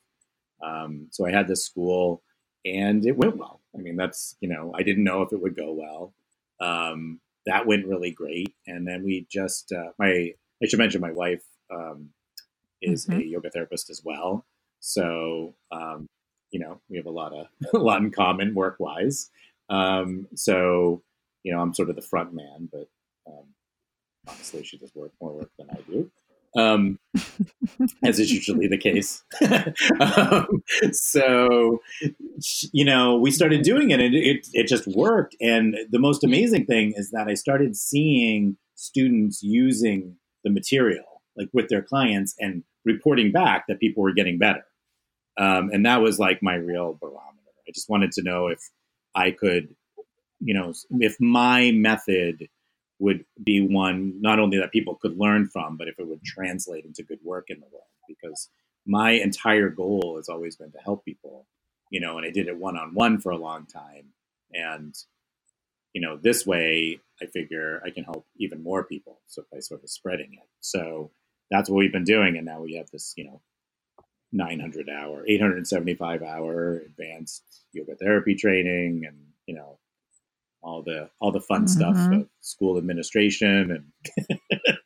Um, so I had this school, and it went well. I mean, that's you know, I didn't know if it would go well. Um, that went really great, and then we just uh, my I should mention my wife um, is mm-hmm. a yoga therapist as well. So um, you know, we have a lot of a lot in common work wise. Um, so you know, I'm sort of the front man, but um, honestly, she does work more work than I do, um, as is usually the case. um, so, you know, we started doing it, and it, it just worked. And the most amazing thing is that I started seeing students using the material, like with their clients, and reporting back that people were getting better. Um, and that was like my real barometer. I just wanted to know if I could, you know, if my method would be one not only that people could learn from, but if it would translate into good work in the world. Because my entire goal has always been to help people, you know, and I did it one on one for a long time. And, you know, this way I figure I can help even more people. So by sort of spreading it. So that's what we've been doing. And now we have this, you know, 900 hour, 875 hour advanced yoga therapy training and, you know, all the all the fun mm-hmm. stuff of school administration and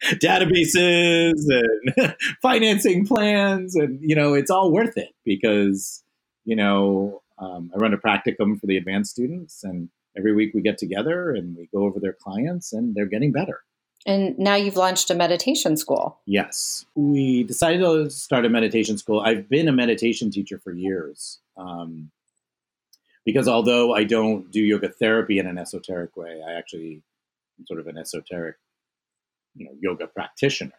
databases and financing plans and you know it's all worth it because you know um, i run a practicum for the advanced students and every week we get together and we go over their clients and they're getting better. And now you've launched a meditation school. Yes. We decided to start a meditation school. I've been a meditation teacher for years. Um, because although I don't do yoga therapy in an esoteric way, I actually am sort of an esoteric, you know, yoga practitioner.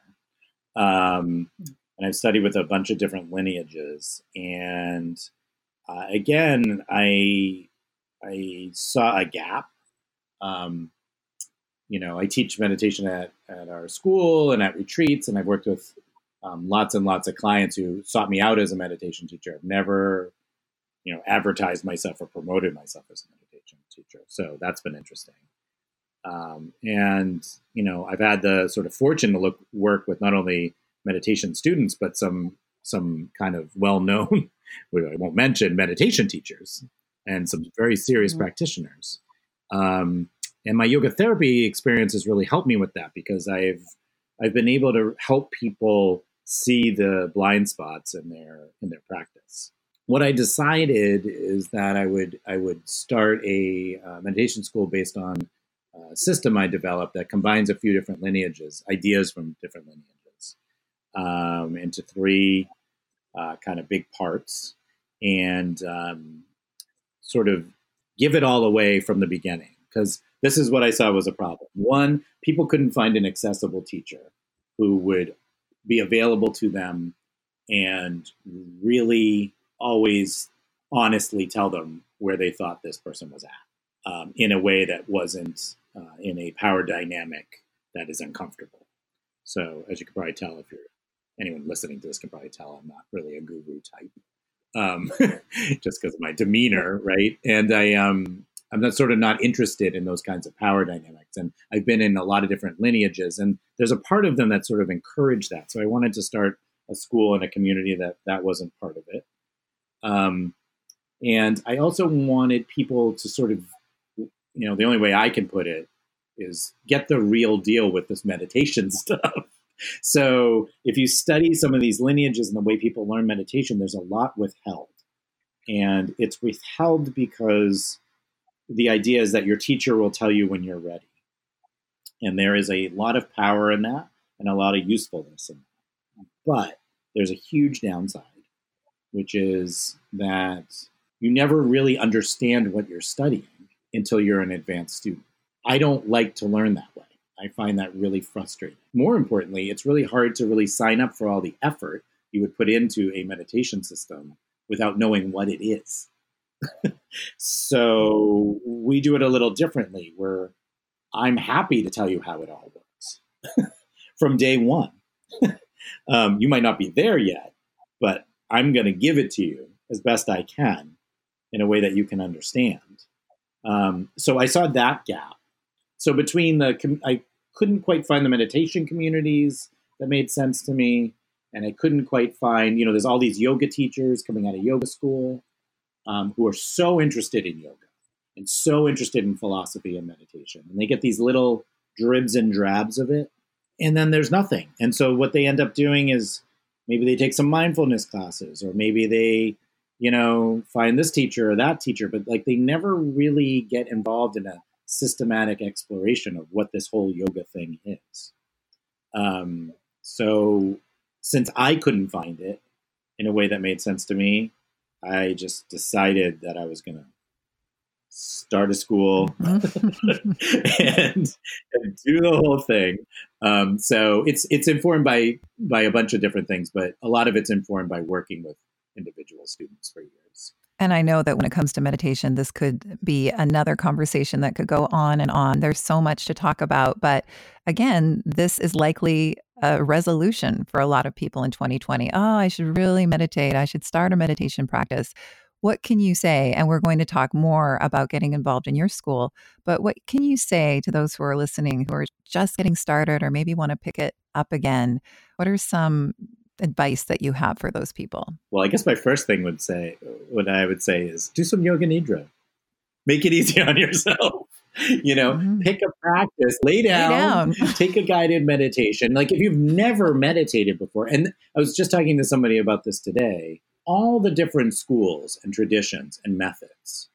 Um, and I've studied with a bunch of different lineages, and uh, again, I I saw a gap. Um, you know, I teach meditation at, at our school and at retreats, and I've worked with um, lots and lots of clients who sought me out as a meditation teacher. I've never you know advertised myself or promoted myself as a meditation teacher. So that's been interesting. Um, and you know, I've had the sort of fortune to look work with not only meditation students, but some some kind of well known, I won't mention meditation teachers and some very serious mm-hmm. practitioners. Um, and my yoga therapy experience has really helped me with that because I've I've been able to help people see the blind spots in their in their practice what I decided is that I would I would start a uh, meditation school based on a system I developed that combines a few different lineages, ideas from different lineages, um, into three uh, kind of big parts, and um, sort of give it all away from the beginning. Because this is what I saw was a problem. One, people couldn't find an accessible teacher who would be available to them and really always honestly tell them where they thought this person was at um, in a way that wasn't uh, in a power dynamic that is uncomfortable. So, as you can probably tell, if you're anyone listening to this, can probably tell I'm not really a guru type, um, just because of my demeanor, right? And I, um, I'm not sort of not interested in those kinds of power dynamics. And I've been in a lot of different lineages, and there's a part of them that sort of encourage that. So I wanted to start a school and a community that that wasn't part of it. Um, And I also wanted people to sort of, you know, the only way I can put it is get the real deal with this meditation stuff. So if you study some of these lineages and the way people learn meditation, there's a lot withheld. And it's withheld because the idea is that your teacher will tell you when you're ready. And there is a lot of power in that and a lot of usefulness in that. But there's a huge downside, which is that you never really understand what you're studying until you're an advanced student. I don't like to learn that way. I find that really frustrating. More importantly, it's really hard to really sign up for all the effort you would put into a meditation system without knowing what it is. so we do it a little differently where I'm happy to tell you how it all works from day one. um, you might not be there yet, but I'm going to give it to you as best I can in a way that you can understand. Um, so I saw that gap. So between the, I couldn't quite find the meditation communities that made sense to me, and I couldn't quite find, you know, there's all these yoga teachers coming out of yoga school um, who are so interested in yoga and so interested in philosophy and meditation, and they get these little dribs and drabs of it, and then there's nothing. And so what they end up doing is maybe they take some mindfulness classes, or maybe they you know, find this teacher or that teacher, but like they never really get involved in a systematic exploration of what this whole yoga thing is. Um, so since I couldn't find it in a way that made sense to me, I just decided that I was going to start a school and, and, do the whole thing. Um, so it's it's informed by by a bunch of different things, but a lot of it's informed by working with individual students for years. And I know that when it comes to meditation, this could be another conversation that could go on and on. There's so much to talk about. But again, this is likely a resolution for a lot of people in 2020. Oh, I should really meditate. I should start a meditation practice. What can you say? And we're going to talk more about getting involved in your school. But what can you say to those who are listening who are just getting started or maybe want to pick it up again? What are some advice that you have for those people? Well, I guess my first thing would say, what I would say is do some yoga nidra. Make it easy on yourself. You know, mm-hmm. pick a practice, lay down, lay down. take a guided meditation. Like if you've never meditated before, and I was just talking to somebody about this today, all the different schools and traditions and methods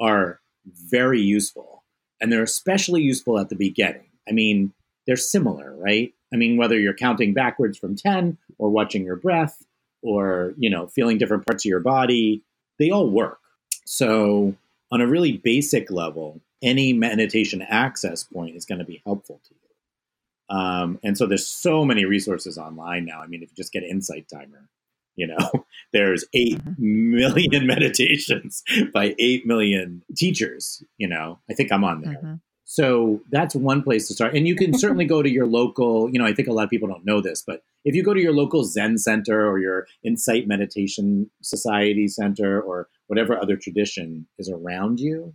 are very useful. And they're especially useful at the beginning. I mean, they're similar, right? I mean, whether you're counting backwards from 10 or watching your breath or, you know, feeling different parts of your body, they all work. So, on a really basic level, any meditation access point is going to be helpful to you. Um, and so there's so many resources online now. I mean, if you just get Insight Timer, you know, there's eight mm-hmm. meditations by 8 million teachers, you know, I think I'm on there. Mm-hmm. So that's one place to start. And you can certainly go to your local, you know, I think a lot of people don't know this, but if you go to your local Zen center or your Insight Meditation Society center or whatever other tradition is around you,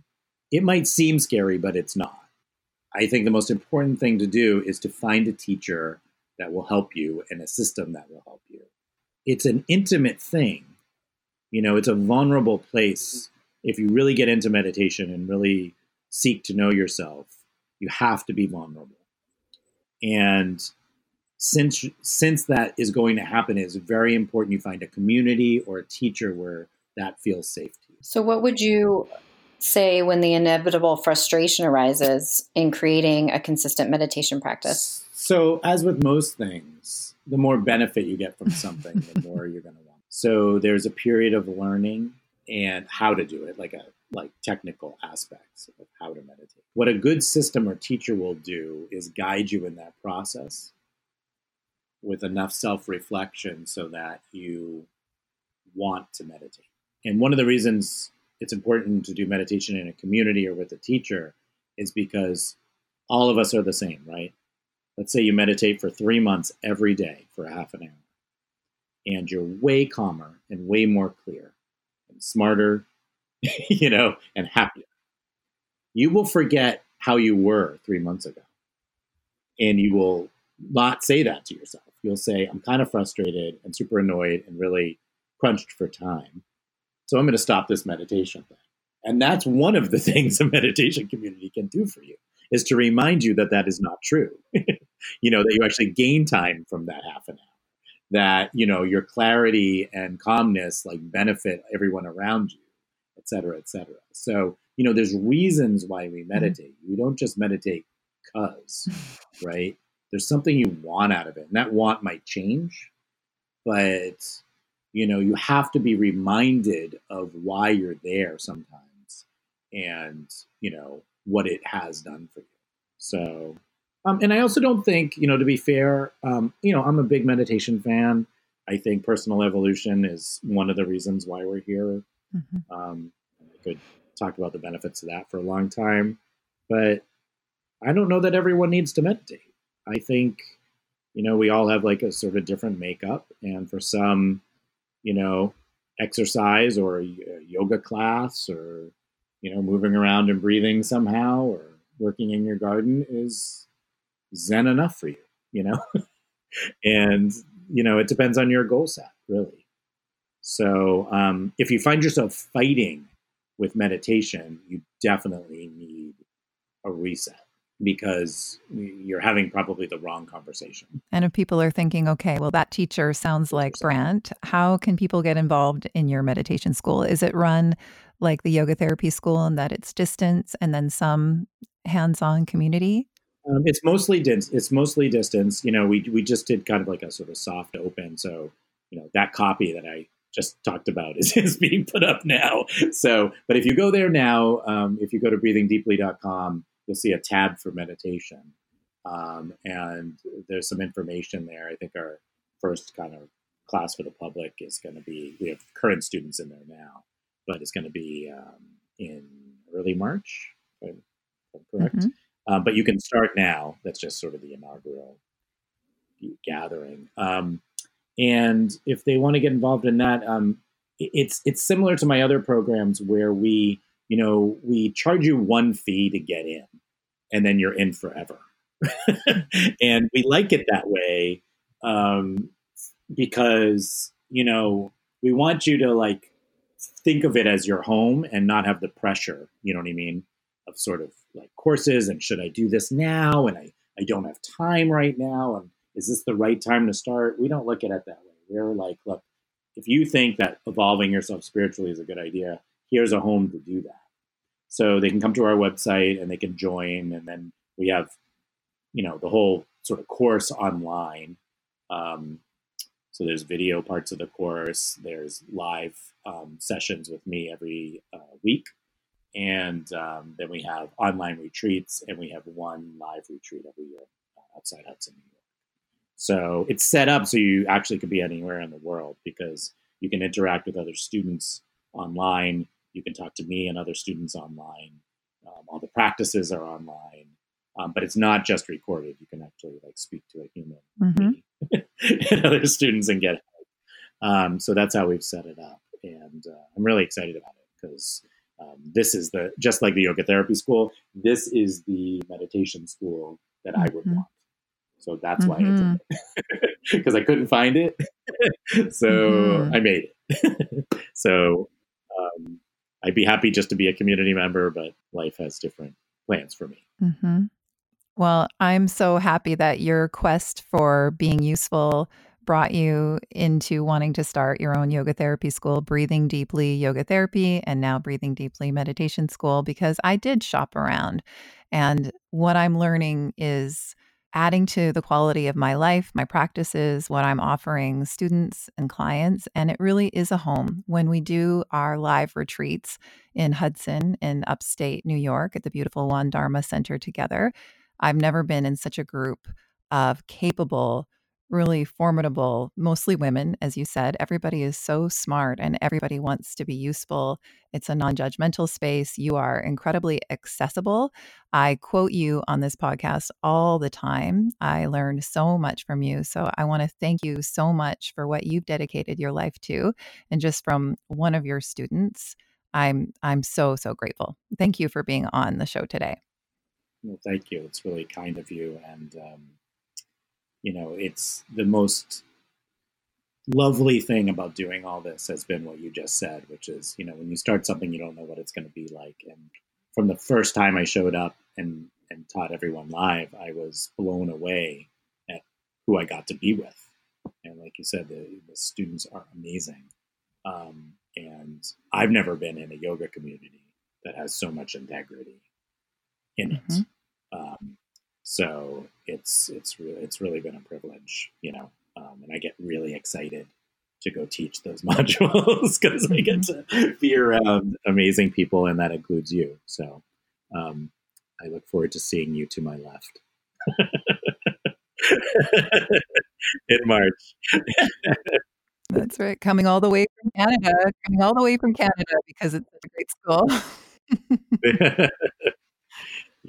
it might seem scary, but it's not. I think the most important thing to do is to find a teacher that will help you and a system that will help you. It's an intimate thing. You know, it's a vulnerable place. If you really get into meditation and really seek to know yourself, you have to be vulnerable. And since since that is going to happen, it's very important you find a community or a teacher where that feels safe to you. So, what would you say when the inevitable frustration arises in creating a consistent meditation practice? So, as with most things, the more benefit you get from something, the more you're going to want. So, there's a period of learning and how to do it, like a like technical aspects of how to meditate. What a good system or teacher will do is guide you in that process with enough self-reflection so that you want to meditate. And one of the reasons it's important to do meditation in a community or with a teacher is because all of us are the same, right? Let's say you meditate for three months every day for half an hour, and you're way calmer and way more clear and smarter you know, and happier. You will forget how you were three months ago. And you will not say that to yourself. You'll say, I'm kind of frustrated and super annoyed and really crunched for time. So I'm going to stop this meditation thing. And that's one of the things a meditation community can do for you is to remind you that that is not true. you know, that you actually gain time from that half an hour. That, you know, your clarity and calmness like benefit everyone around you, et cetera, et cetera. So, you know, there's reasons why we mm-hmm. meditate. We don't just meditate because, right? There's something you want out of it. And that want might change, but you know, you have to be reminded of why you're there sometimes and, you know, what it has done for you. So, um, and I also don't think, you know, to be fair, um, you know, I'm a big meditation fan. I think personal evolution is one of the reasons why we're here. Mm-hmm. Um, I could talk about the benefits of that for a long time, but I don't know that everyone needs to meditate. I think, you know, we all have like a sort of different makeup, and for some, you know, exercise or a yoga class or you know, moving around and breathing somehow or working in your garden is zen enough for you, you know? and, you know, it depends on your goal set, really. So um, if you find yourself fighting with meditation, you definitely need a reset because you're having probably the wrong conversation. And if people are thinking, okay, well, that teacher sounds like Brant, how can people get involved in your meditation school? Is it run like the yoga therapy school and that it's distance and then some hands-on community? Um, it's mostly it's mostly distance. You know, we we just did kind of like a sort of soft open. So you know that copy that I just talked about is, is being put up now. So, but if you go there now, um, if you go to breathingdeeply.com, you'll see a tab for meditation. Um, and there's some information there. I think our first kind of class for the public is going to be, we have current students in there now but it's going to be um, in early March, if I'm correct. Mm-hmm. Um, but you can start now. That's just sort of the inaugural gathering. Um, and if they want to get involved in that, um, it's it's similar to my other programs where we, you know, we charge you one fee to get in, and then you're in forever. and we like it that way um, because you know we want you to like think of it as your home and not have the pressure, you know what I mean, of sort of like courses and should I do this now? And I, I don't have time right now. And is this the right time to start? We don't look at it that way. We're like, look, if you think that evolving yourself spiritually is a good idea, here's a home to do that. So they can come to our website and they can join. And then we have, you know, the whole sort of course online. Um, so there's video parts of the course. There's live um, sessions with me every uh, week, and um, then we have online retreats, and we have one live retreat every year uh, outside Hudson, New York. So it's set up so you actually could be anywhere in the world because you can interact with other students online. You can talk to me and other students online. Um, all the practices are online, um, but it's not just recorded. You can actually like speak to a human. Mm-hmm. and other students and get help. Um, so that's how we've set it up, and uh, I'm really excited about it because um, this is the just like the yoga therapy school. This is the meditation school that mm-hmm. I would mm-hmm. want. So that's mm-hmm. why it's because I couldn't find it, so mm-hmm. I made it. so um, I'd be happy just to be a community member, but life has different plans for me. Mm-hmm. Well, I'm so happy that your quest for being useful brought you into wanting to start your own yoga therapy school, Breathing Deeply Yoga Therapy, and now Breathing Deeply Meditation School, because I did shop around. And what I'm learning is adding to the quality of my life, my practices, what I'm offering students and clients. And it really is a home. When we do our live retreats in Hudson in upstate New York at the beautiful Won Dharma Center together, I've never been in such a group of capable, really formidable, mostly women, as you said. Everybody is so smart and everybody wants to be useful. It's a non judgmental space. You are incredibly accessible. I quote you on this podcast all the time. I learned so much from you. So I want to thank you so much for what you've dedicated your life to. And just from one of your students, I'm I'm so so grateful. Thank you for being on the show today. Well, thank you. It's really kind of you. And, um, you know, it's the most lovely thing about doing all this has been what you just said, which is, you know, when you start something, you don't know what it's going to be like. And from the first time I showed up and, and taught everyone live, I was blown away at who I got to be with. And like you said, the, the students are amazing. Um, and I've never been in a yoga community that has so much integrity in it. Mm-hmm. Um, so it's it's really it's really been a privilege, you know, um, and I get really excited to go teach those modules because I get mm-hmm. to be around amazing people, and that includes you. So um, I look forward to seeing you to my left in March. That's right. Coming all the way from Canada, coming all the way from Canada because it's a great school.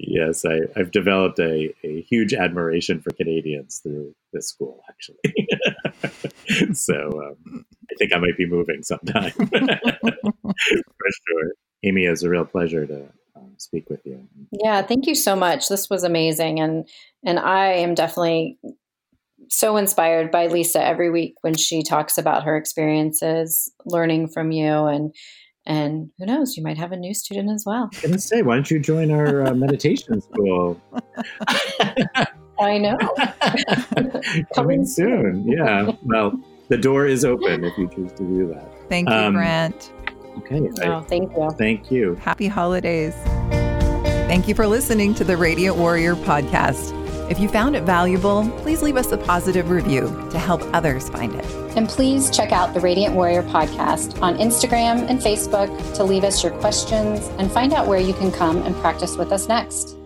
Yes, I, have developed a, a huge admiration for Canadians through this school, actually. so um, I think I might be moving sometime for sure. Amy, it's a real pleasure to uh, speak with you. Yeah, thank you so much. This was amazing, and and I am definitely so inspired by Lisa every week when she talks about her experiences, learning from you, and and who knows, you might have a new student as well. I am gonna say, why don't you join our uh, meditation school? I know. Coming soon. Yeah. Well, the door is open if you choose to do that. Thank you, um, Brant. Okay. Oh, I, thank you. Thank you. Happy holidays. Thank you for listening to the Radiant Warrior podcast. If you found it valuable, please leave us a positive review to help others find it. And please check out the Radiant Warrior podcast on Instagram and Facebook to leave us your questions and find out where you can come and practice with us next.